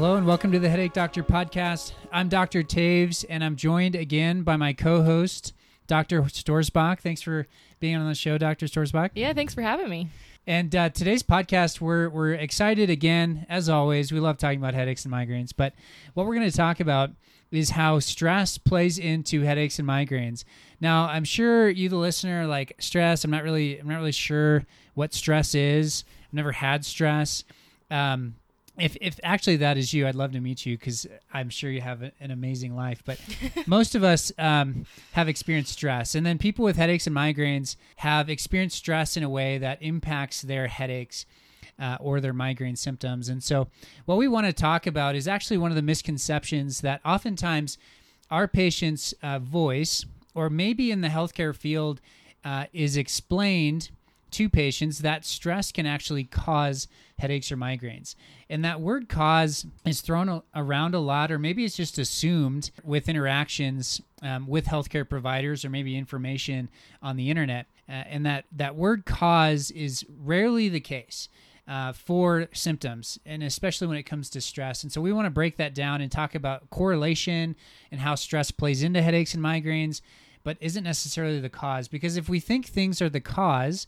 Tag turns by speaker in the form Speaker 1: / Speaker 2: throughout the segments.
Speaker 1: Hello and welcome to the Headache Doctor podcast. I'm Dr. Taves and I'm joined again by my co-host, Dr. Stoerzbach. Thanks for being on the show, Dr. Stoerzbach.
Speaker 2: Yeah, thanks for having me.
Speaker 1: And uh, today's podcast, we're we're excited again, as always. We love talking about headaches and migraines, but what we're going to talk about is how stress plays into headaches and migraines. Now, I'm sure you, the listener, like stress. I'm not really, I'm not really sure what stress is. I've never had stress. Um, if if actually that is you, I'd love to meet you because I'm sure you have an amazing life. But most of us um, have experienced stress, and then people with headaches and migraines have experienced stress in a way that impacts their headaches. Uh, or their migraine symptoms. And so, what we want to talk about is actually one of the misconceptions that oftentimes our patients' uh, voice, or maybe in the healthcare field, uh, is explained to patients that stress can actually cause headaches or migraines. And that word cause is thrown around a lot, or maybe it's just assumed with interactions um, with healthcare providers or maybe information on the internet. Uh, and that, that word cause is rarely the case. Uh, for symptoms, and especially when it comes to stress. And so we want to break that down and talk about correlation and how stress plays into headaches and migraines, but isn't necessarily the cause. Because if we think things are the cause,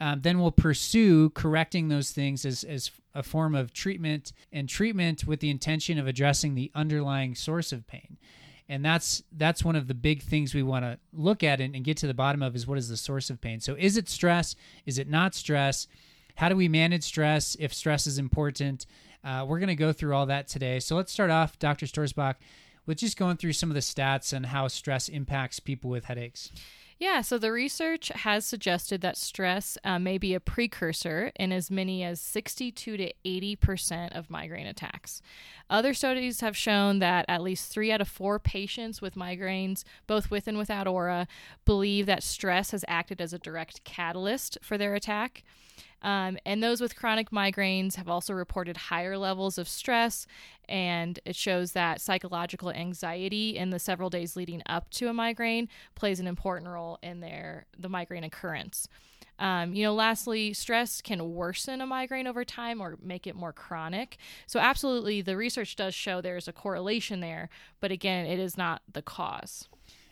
Speaker 1: um, then we'll pursue correcting those things as, as a form of treatment and treatment with the intention of addressing the underlying source of pain. And that's that's one of the big things we want to look at and, and, get to the bottom of is what is the source of pain. So is it stress? Is it not stress? How do we manage stress if stress is important? Uh, we're going to go through all that today. So let's start off dr Stoerzbach with just going through some of the stats and how stress impacts people with headaches
Speaker 2: yeah, so the research has suggested that stress uh, may be a precursor in as many as 62 to 80% of migraine attacks. Other studies have shown that at least three out of four patients with migraines, both with and without aura, believe that stress has acted as a direct catalyst for their attack. Um, and those with chronic migraines have also reported higher levels of stress, and it shows that psychological anxiety in the several days leading up to a migraine plays an important role in their the migraine occurrence. Um, you know, lastly, stress can worsen a migraine over time or make it more chronic. So, absolutely, the research does show there's a correlation there, but again, it is not the cause.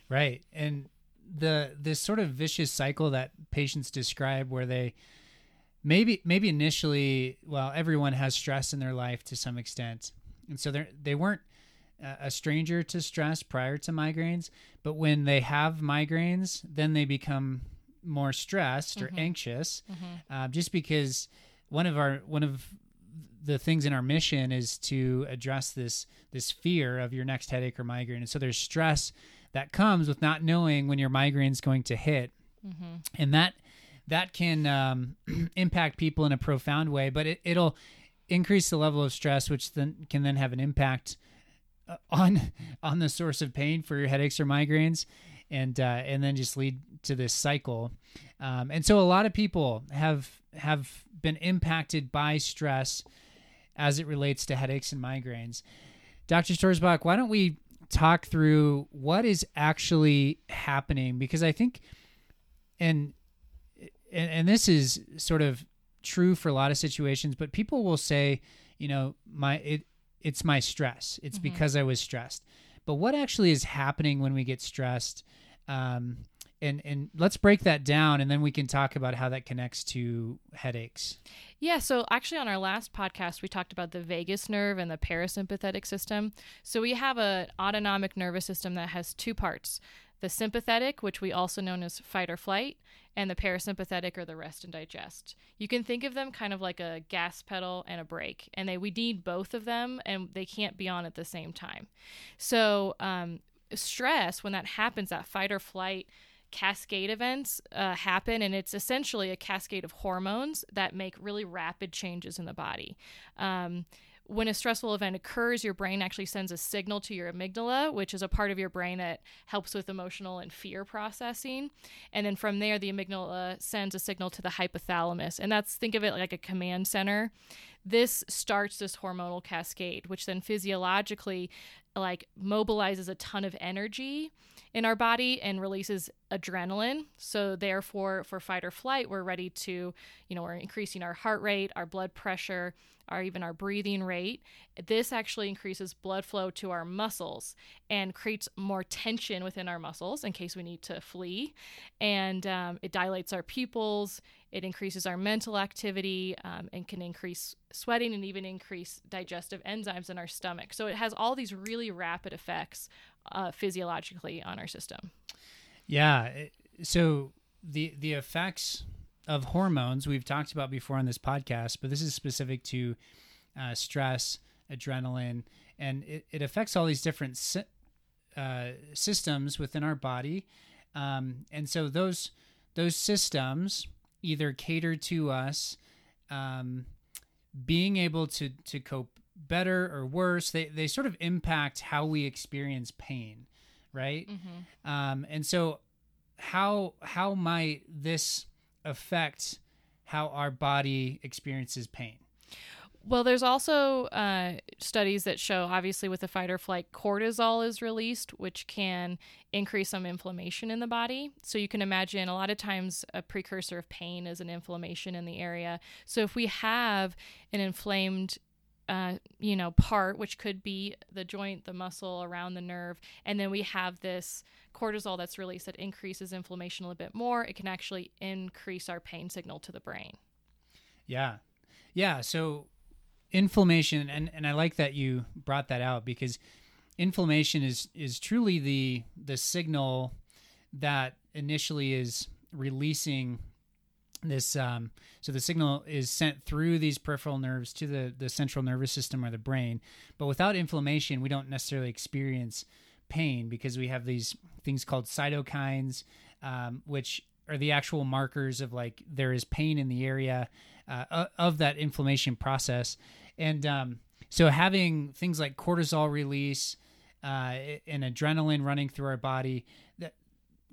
Speaker 1: Right, and the this sort of vicious cycle that patients describe, where they maybe maybe initially well everyone has stress in their life to some extent and so they they weren't a stranger to stress prior to migraines but when they have migraines then they become more stressed mm-hmm. or anxious mm-hmm. uh, just because one of our one of the things in our mission is to address this this fear of your next headache or migraine and so there's stress that comes with not knowing when your migraine is going to hit mm-hmm. and that that can um, impact people in a profound way, but it, it'll increase the level of stress, which then can then have an impact uh, on on the source of pain for your headaches or migraines, and uh, and then just lead to this cycle. Um, and so a lot of people have have been impacted by stress as it relates to headaches and migraines. Dr. Stoerzbach, why don't we talk through what is actually happening? Because I think, and and, and this is sort of true for a lot of situations, but people will say, you know, my it it's my stress. It's mm-hmm. because I was stressed. But what actually is happening when we get stressed? Um, and and let's break that down, and then we can talk about how that connects to headaches.
Speaker 2: Yeah, so actually on our last podcast we talked about the vagus nerve and the parasympathetic system. So we have an autonomic nervous system that has two parts the sympathetic, which we also know as fight or flight, and the parasympathetic or the rest and digest. You can think of them kind of like a gas pedal and a brake, and they we need both of them, and they can't be on at the same time. So um, stress, when that happens, that fight or flight cascade events uh, happen, and it's essentially a cascade of hormones that make really rapid changes in the body. Um, when a stressful event occurs, your brain actually sends a signal to your amygdala, which is a part of your brain that helps with emotional and fear processing. And then from there, the amygdala sends a signal to the hypothalamus. And that's, think of it like a command center. This starts this hormonal cascade, which then physiologically like mobilizes a ton of energy in our body and releases adrenaline. So therefore for fight or flight, we're ready to, you know, we're increasing our heart rate, our blood pressure, or even our breathing rate. This actually increases blood flow to our muscles and creates more tension within our muscles in case we need to flee. And um, it dilates our pupils, it increases our mental activity, um, and can increase sweating and even increase digestive enzymes in our stomach. So it has all these really rapid effects uh, physiologically on our system.
Speaker 1: Yeah. So the the effects of hormones we've talked about before on this podcast, but this is specific to uh, stress, adrenaline, and it, it affects all these different si- uh, systems within our body. Um, and so those those systems either cater to us um, being able to to cope better or worse. They they sort of impact how we experience pain, right? Mm-hmm. Um, and so how how might this affect how our body experiences pain?
Speaker 2: Well, there's also uh, studies that show, obviously, with the fight or flight, cortisol is released, which can increase some inflammation in the body. So you can imagine a lot of times a precursor of pain is an inflammation in the area. So if we have an inflamed uh, you know, part, which could be the joint, the muscle around the nerve, and then we have this cortisol that's released that increases inflammation a little bit more. It can actually increase our pain signal to the brain.
Speaker 1: Yeah, yeah. So inflammation, and and I like that you brought that out because inflammation is is truly the the signal that initially is releasing this um, so the signal is sent through these peripheral nerves to the the central nervous system or the brain but without inflammation we don't necessarily experience pain because we have these things called cytokines um, which are the actual markers of like there is pain in the area uh, of that inflammation process. And um, so having things like cortisol release uh, and adrenaline running through our body that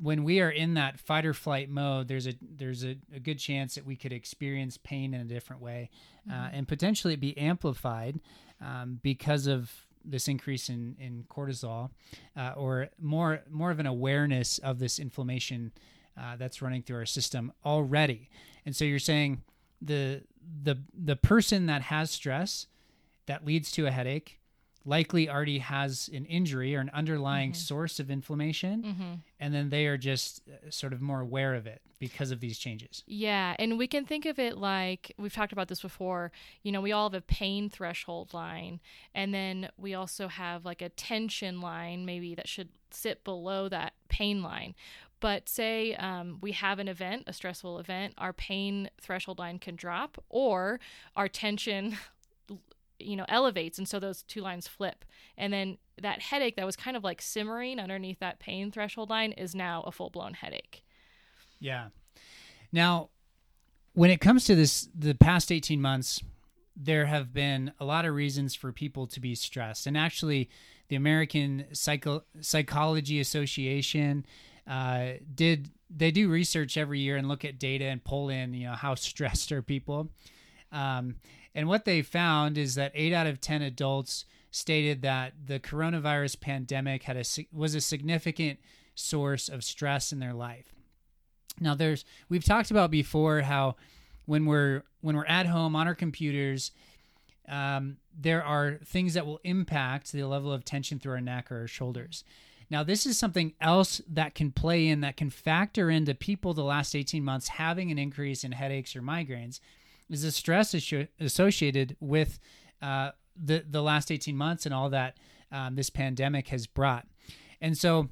Speaker 1: when we are in that fight or flight mode, there's a there's a, a good chance that we could experience pain in a different way, uh, mm-hmm. uh, and potentially be amplified um, because of this increase in in cortisol, uh, or more more of an awareness of this inflammation uh, that's running through our system already. And so you're saying the the the person that has stress that leads to a headache likely already has an injury or an underlying mm-hmm. source of inflammation mm-hmm. and then they are just uh, sort of more aware of it because of these changes
Speaker 2: yeah and we can think of it like we've talked about this before you know we all have a pain threshold line and then we also have like a tension line maybe that should sit below that pain line but say um, we have an event, a stressful event, our pain threshold line can drop, or our tension you know elevates and so those two lines flip. And then that headache that was kind of like simmering underneath that pain threshold line is now a full-blown headache.
Speaker 1: Yeah. Now when it comes to this the past 18 months there have been a lot of reasons for people to be stressed. And actually the american Psycho- psychology association uh, did they do research every year and look at data and pull in you know how stressed are people. Um, and what they found is that eight out of 10 adults stated that the coronavirus pandemic had a, was a significant source of stress in their life. Now, there's we've talked about before how when we're when we're at home on our computers, um, there are things that will impact the level of tension through our neck or our shoulders. Now, this is something else that can play in that can factor into people the last 18 months having an increase in headaches or migraines is the stress associated with uh, the the last 18 months and all that um, this pandemic has brought. And so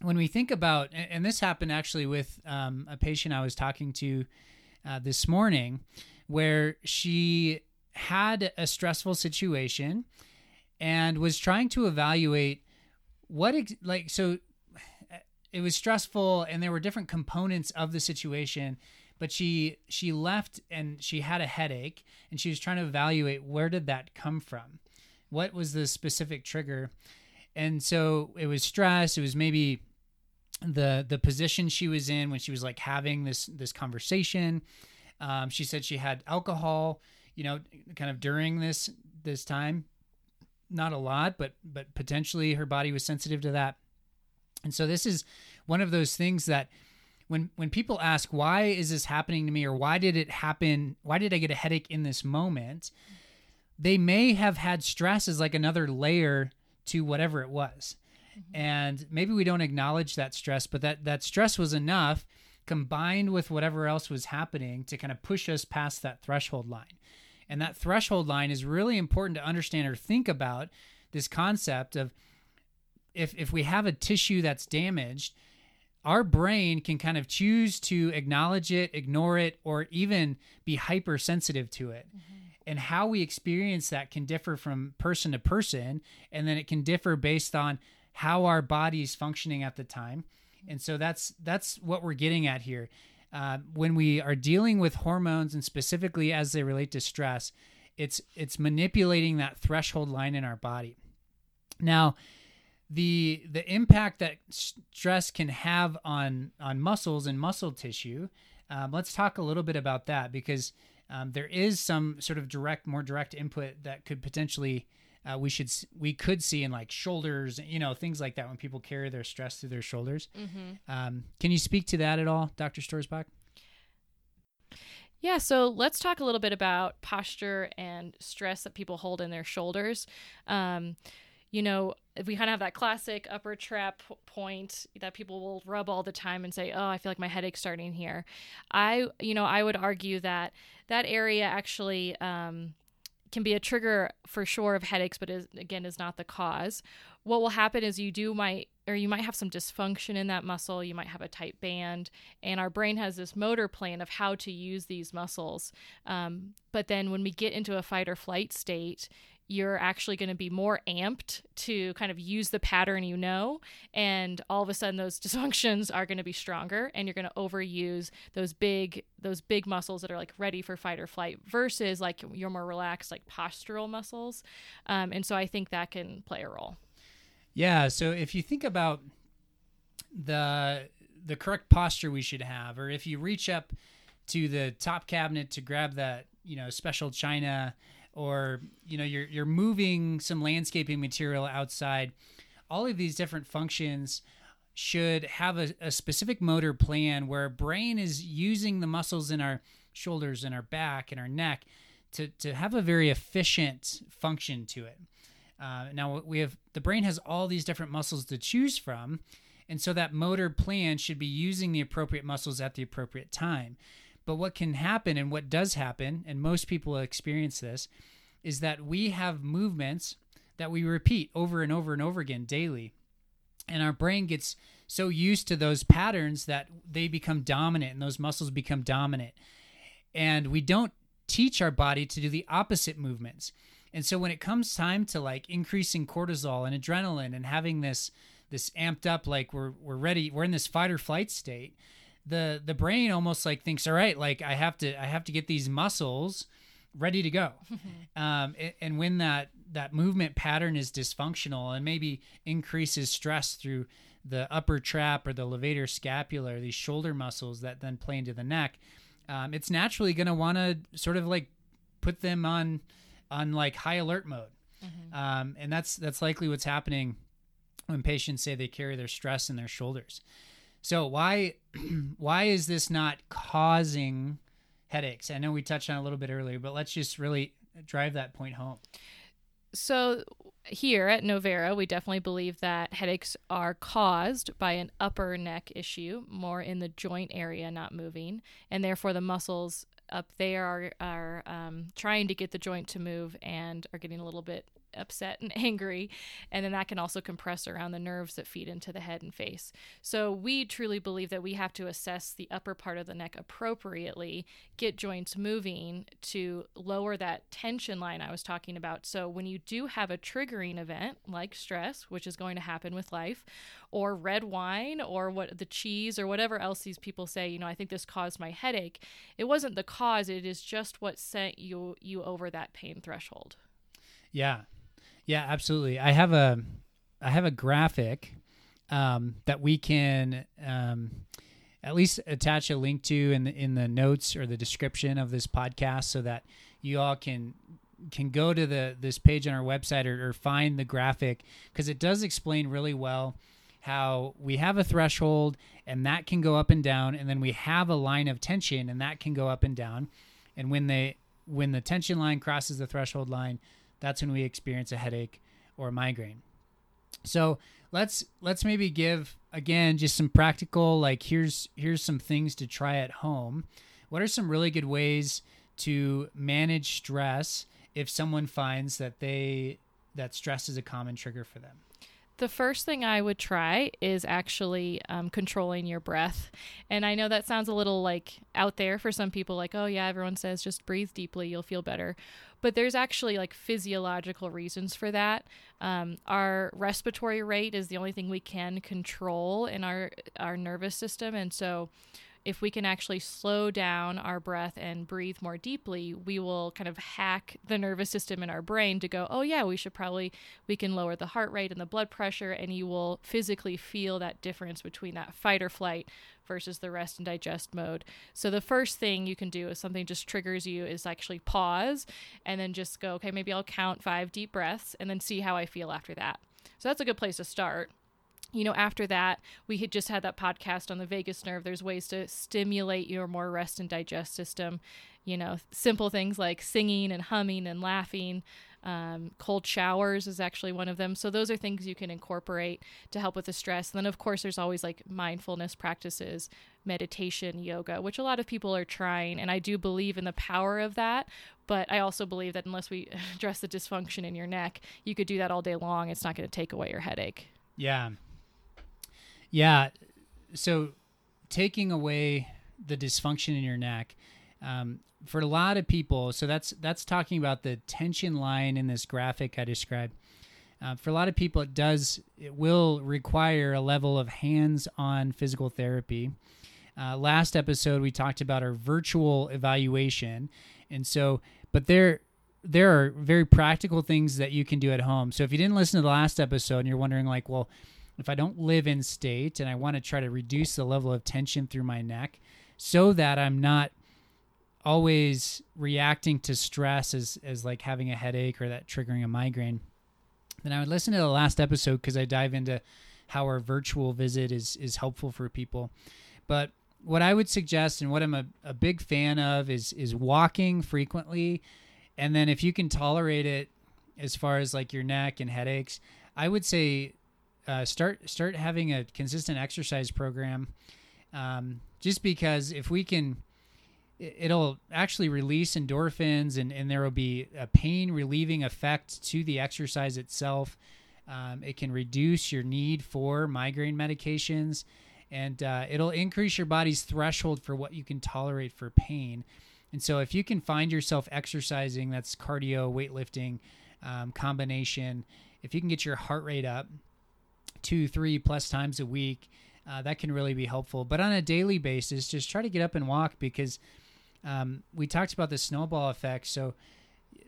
Speaker 1: when we think about, and this happened actually with um, a patient I was talking to uh, this morning, where she had a stressful situation and was trying to evaluate what ex- like so it was stressful and there were different components of the situation but she she left and she had a headache and she was trying to evaluate where did that come from? What was the specific trigger? And so it was stress. It was maybe the the position she was in when she was like having this this conversation. Um, she said she had alcohol you know kind of during this this time. Not a lot but but potentially her body was sensitive to that. And so this is one of those things that when when people ask why is this happening to me? or why did it happen? Why did i get a headache in this moment? they may have had stress as like another layer to whatever it was. Mm-hmm. and maybe we don't acknowledge that stress but that that stress was enough combined with whatever else was happening to kind of push us past that threshold line. And that threshold line is really important to understand or think about this concept of if if we have a tissue that's damaged our brain can kind of choose to acknowledge it, ignore it, or even be hypersensitive to it. Mm-hmm. And how we experience that can differ from person to person. And then it can differ based on how our body is functioning at the time. And so that's that's what we're getting at here. Uh, when we are dealing with hormones and specifically as they relate to stress, it's it's manipulating that threshold line in our body. Now, the the impact that stress can have on on muscles and muscle tissue. Um, let's talk a little bit about that because um, there is some sort of direct, more direct input that could potentially uh, we should we could see in like shoulders, you know, things like that when people carry their stress through their shoulders. Mm-hmm. Um, can you speak to that at all, Dr. Stoerzbach?
Speaker 2: Yeah, so let's talk a little bit about posture and stress that people hold in their shoulders. Um, you know, if we kind of have that classic upper trap point that people will rub all the time and say, "Oh, I feel like my headache's starting here." I, you know, I would argue that that area actually um, can be a trigger for sure of headaches, but is, again is not the cause. What will happen is you do might or you might have some dysfunction in that muscle. You might have a tight band, and our brain has this motor plan of how to use these muscles. Um, but then when we get into a fight or flight state, you're actually going to be more amped to kind of use the pattern you know and all of a sudden those dysfunctions are going to be stronger and you're going to overuse those big those big muscles that are like ready for fight or flight versus like your more relaxed like postural muscles. Um, and so i think that can play a role.
Speaker 1: Yeah so if you think about the the correct posture we should have or if you reach up to the top cabinet to grab that you know special china or you know you're you're moving some landscaping material outside all of these different functions should have a, a specific motor plan where brain is using the muscles in our shoulders and our back and our neck to, to have a very efficient function to it. Uh, now we have the brain has all these different muscles to choose from and so that motor plan should be using the appropriate muscles at the appropriate time but what can happen and what does happen, and most people experience this, is that we have movements that we repeat over and over and over again daily. And our brain gets so used to those patterns that they become dominant and those muscles become dominant. And we don't teach our body to do the opposite movements. And so when it comes time to like increasing cortisol and adrenaline and having this this amped up like we're we're ready, we're in this fight or flight state, the the brain almost like thinks, all right, like I have to I have to get these muscles ready to go. um, and, and when that that movement pattern is dysfunctional and maybe increases stress through the upper trap or the levator scapula, these shoulder muscles that then play into the neck, um, it's naturally going to want to sort of like put them on on like high alert mode. Mm-hmm. Um, and that's that's likely what's happening when patients say they carry their stress in their shoulders. So why why is this not causing headaches? I know we touched on a little bit earlier, but let's just really drive that point home.
Speaker 2: So here at Novera, we definitely believe that headaches are caused by an upper neck issue, more in the joint area not moving, and therefore the muscles up there are are um, trying to get the joint to move and are getting a little bit upset and angry. And then that can also compress around the nerves that feed into the head and face. So we truly believe that we have to assess the upper part of the neck appropriately, get joints moving to lower that tension line I was talking about. So when you do have a triggering event like stress, which is going to happen with life, or red wine or what the cheese or whatever else these people say, you know, I think this caused my headache. It wasn't the cause, it is just what sent you you over that pain threshold.
Speaker 1: Yeah. Yeah, absolutely. I have a I have a graphic um, that we can um, at least attach a link to in the in the notes or the description of this podcast, so that you all can can go to the this page on our website or, or find the graphic because it does explain really well how we have a threshold and that can go up and down and then we have a line of tension and that can go up and down and when they when the tension line crosses the threshold line that's when we experience a headache or a migraine so let's let's maybe give again just some practical like here's here's some things to try at home what are some really good ways to manage stress if someone finds that they that stress is a common trigger for them
Speaker 2: the first thing I would try is actually um, controlling your breath. And I know that sounds a little like out there for some people, like, oh, yeah, everyone says just breathe deeply, you'll feel better. But there's actually like physiological reasons for that. Um, our respiratory rate is the only thing we can control in our, our nervous system. And so if we can actually slow down our breath and breathe more deeply, we will kind of hack the nervous system in our brain to go, oh, yeah, we should probably, we can lower the heart rate and the blood pressure, and you will physically feel that difference between that fight or flight versus the rest and digest mode. So the first thing you can do if something just triggers you is actually pause and then just go, okay, maybe I'll count five deep breaths and then see how I feel after that. So that's a good place to start you know, after that, we had just had that podcast on the vagus nerve. There's ways to stimulate your more rest and digest system. You know, simple things like singing and humming and laughing. Um, cold showers is actually one of them. So those are things you can incorporate to help with the stress. And then, of course, there's always like mindfulness practices, meditation, yoga, which a lot of people are trying. And I do believe in the power of that. But I also believe that unless we address the dysfunction in your neck, you could do that all day long. It's not going to take away your headache.
Speaker 1: Yeah, yeah. So taking away the dysfunction in your neck, um, for a lot of people, so that's that's talking about the tension line in this graphic I described. Uh, for a lot of people, it does it will require a level of hands-on physical therapy. Uh, last episode, we talked about our virtual evaluation, and so, but there there are very practical things that you can do at home. So if you didn't listen to the last episode and you're wondering, like, well, if I don't live in state and I want to try to reduce the level of tension through my neck so that I'm not always reacting to stress as, as like having a headache or that triggering a migraine, then I would listen to the last episode because I dive into how our virtual visit is, is helpful for people. But what I would suggest and what I'm a, a big fan of is is walking frequently. And then if you can tolerate it as far as like your neck and headaches, I would say uh, start start having a consistent exercise program. Um, just because if we can, it'll actually release endorphins and, and there will be a pain relieving effect to the exercise itself. Um, it can reduce your need for migraine medications and uh, it'll increase your body's threshold for what you can tolerate for pain. And so, if you can find yourself exercising, that's cardio, weightlifting um, combination, if you can get your heart rate up, two, three plus times a week, uh, that can really be helpful. But on a daily basis, just try to get up and walk because um, we talked about the snowball effect. So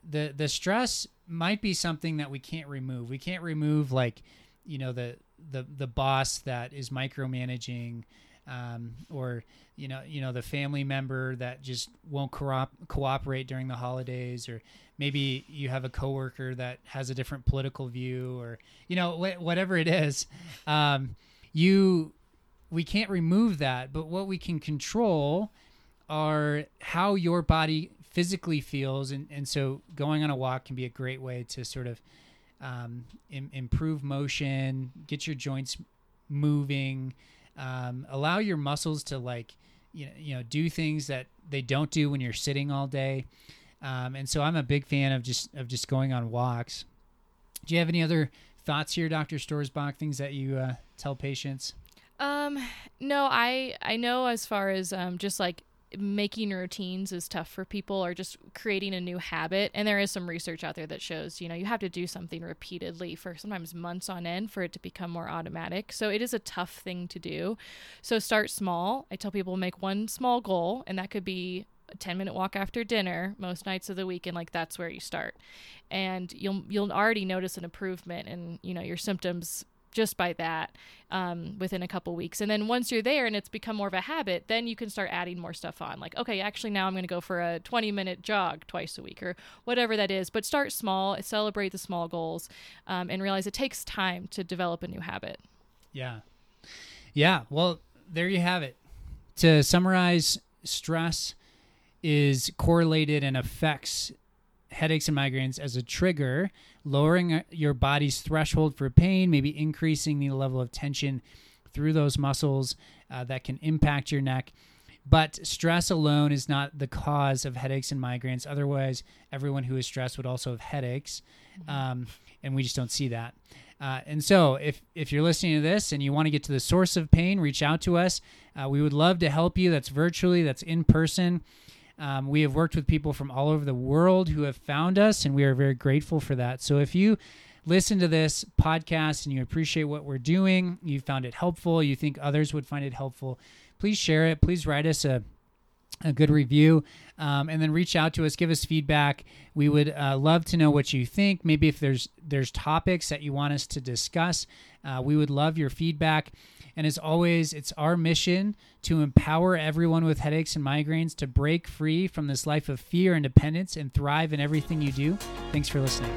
Speaker 1: the the stress might be something that we can't remove. We can't remove like you know the the the boss that is micromanaging. Um, or you know you know the family member that just won't co- cooperate during the holidays or maybe you have a coworker that has a different political view or you know wh- whatever it is um, you we can't remove that but what we can control are how your body physically feels and, and so going on a walk can be a great way to sort of um, Im- improve motion get your joints moving um, allow your muscles to like you know, you know do things that they don't do when you're sitting all day um, and so I'm a big fan of just of just going on walks. Do you have any other thoughts here, Doctor Stoerzbach? Things that you uh, tell patients?
Speaker 2: Um, no, I I know as far as um, just like making routines is tough for people or just creating a new habit. And there is some research out there that shows you know you have to do something repeatedly for sometimes months on end for it to become more automatic. So it is a tough thing to do. So start small. I tell people make one small goal and that could be a 10 minute walk after dinner most nights of the week and like that's where you start. And you'll you'll already notice an improvement in you know your symptoms just by that um, within a couple weeks and then once you're there and it's become more of a habit then you can start adding more stuff on like okay actually now i'm going to go for a 20 minute jog twice a week or whatever that is but start small celebrate the small goals um, and realize it takes time to develop a new habit
Speaker 1: Yeah. Yeah. Well, there you have it. To summarize, stress is correlated and affects headaches and migraines as a trigger, lowering uh, your body's threshold for pain, maybe increasing the level of tension through those muscles uh, that can impact your neck. But stress alone is not the cause of headaches and migraines. Otherwise, everyone who is stressed would also have headaches, um, and we just don't see that. Uh, and so, if if you're listening to this and you want to get to the source of pain, reach out to us. Uh, we would love to help you. That's virtually, that's in person. Um, we have worked with people from all over the world who have found us, and we are very grateful for that. So, if you listen to this podcast and you appreciate what we're doing, you found it helpful, you think others would find it helpful, please share it. Please write us a a good review um, and then reach out to us give us feedback. We would uh, love to know what you think. Maybe if there's there's topics that you want us to discuss uh, we would love your feedback. And as always it's our mission to empower everyone with headaches and migraines to break free from this life of fear and dependence and thrive in everything you do. Thanks for listening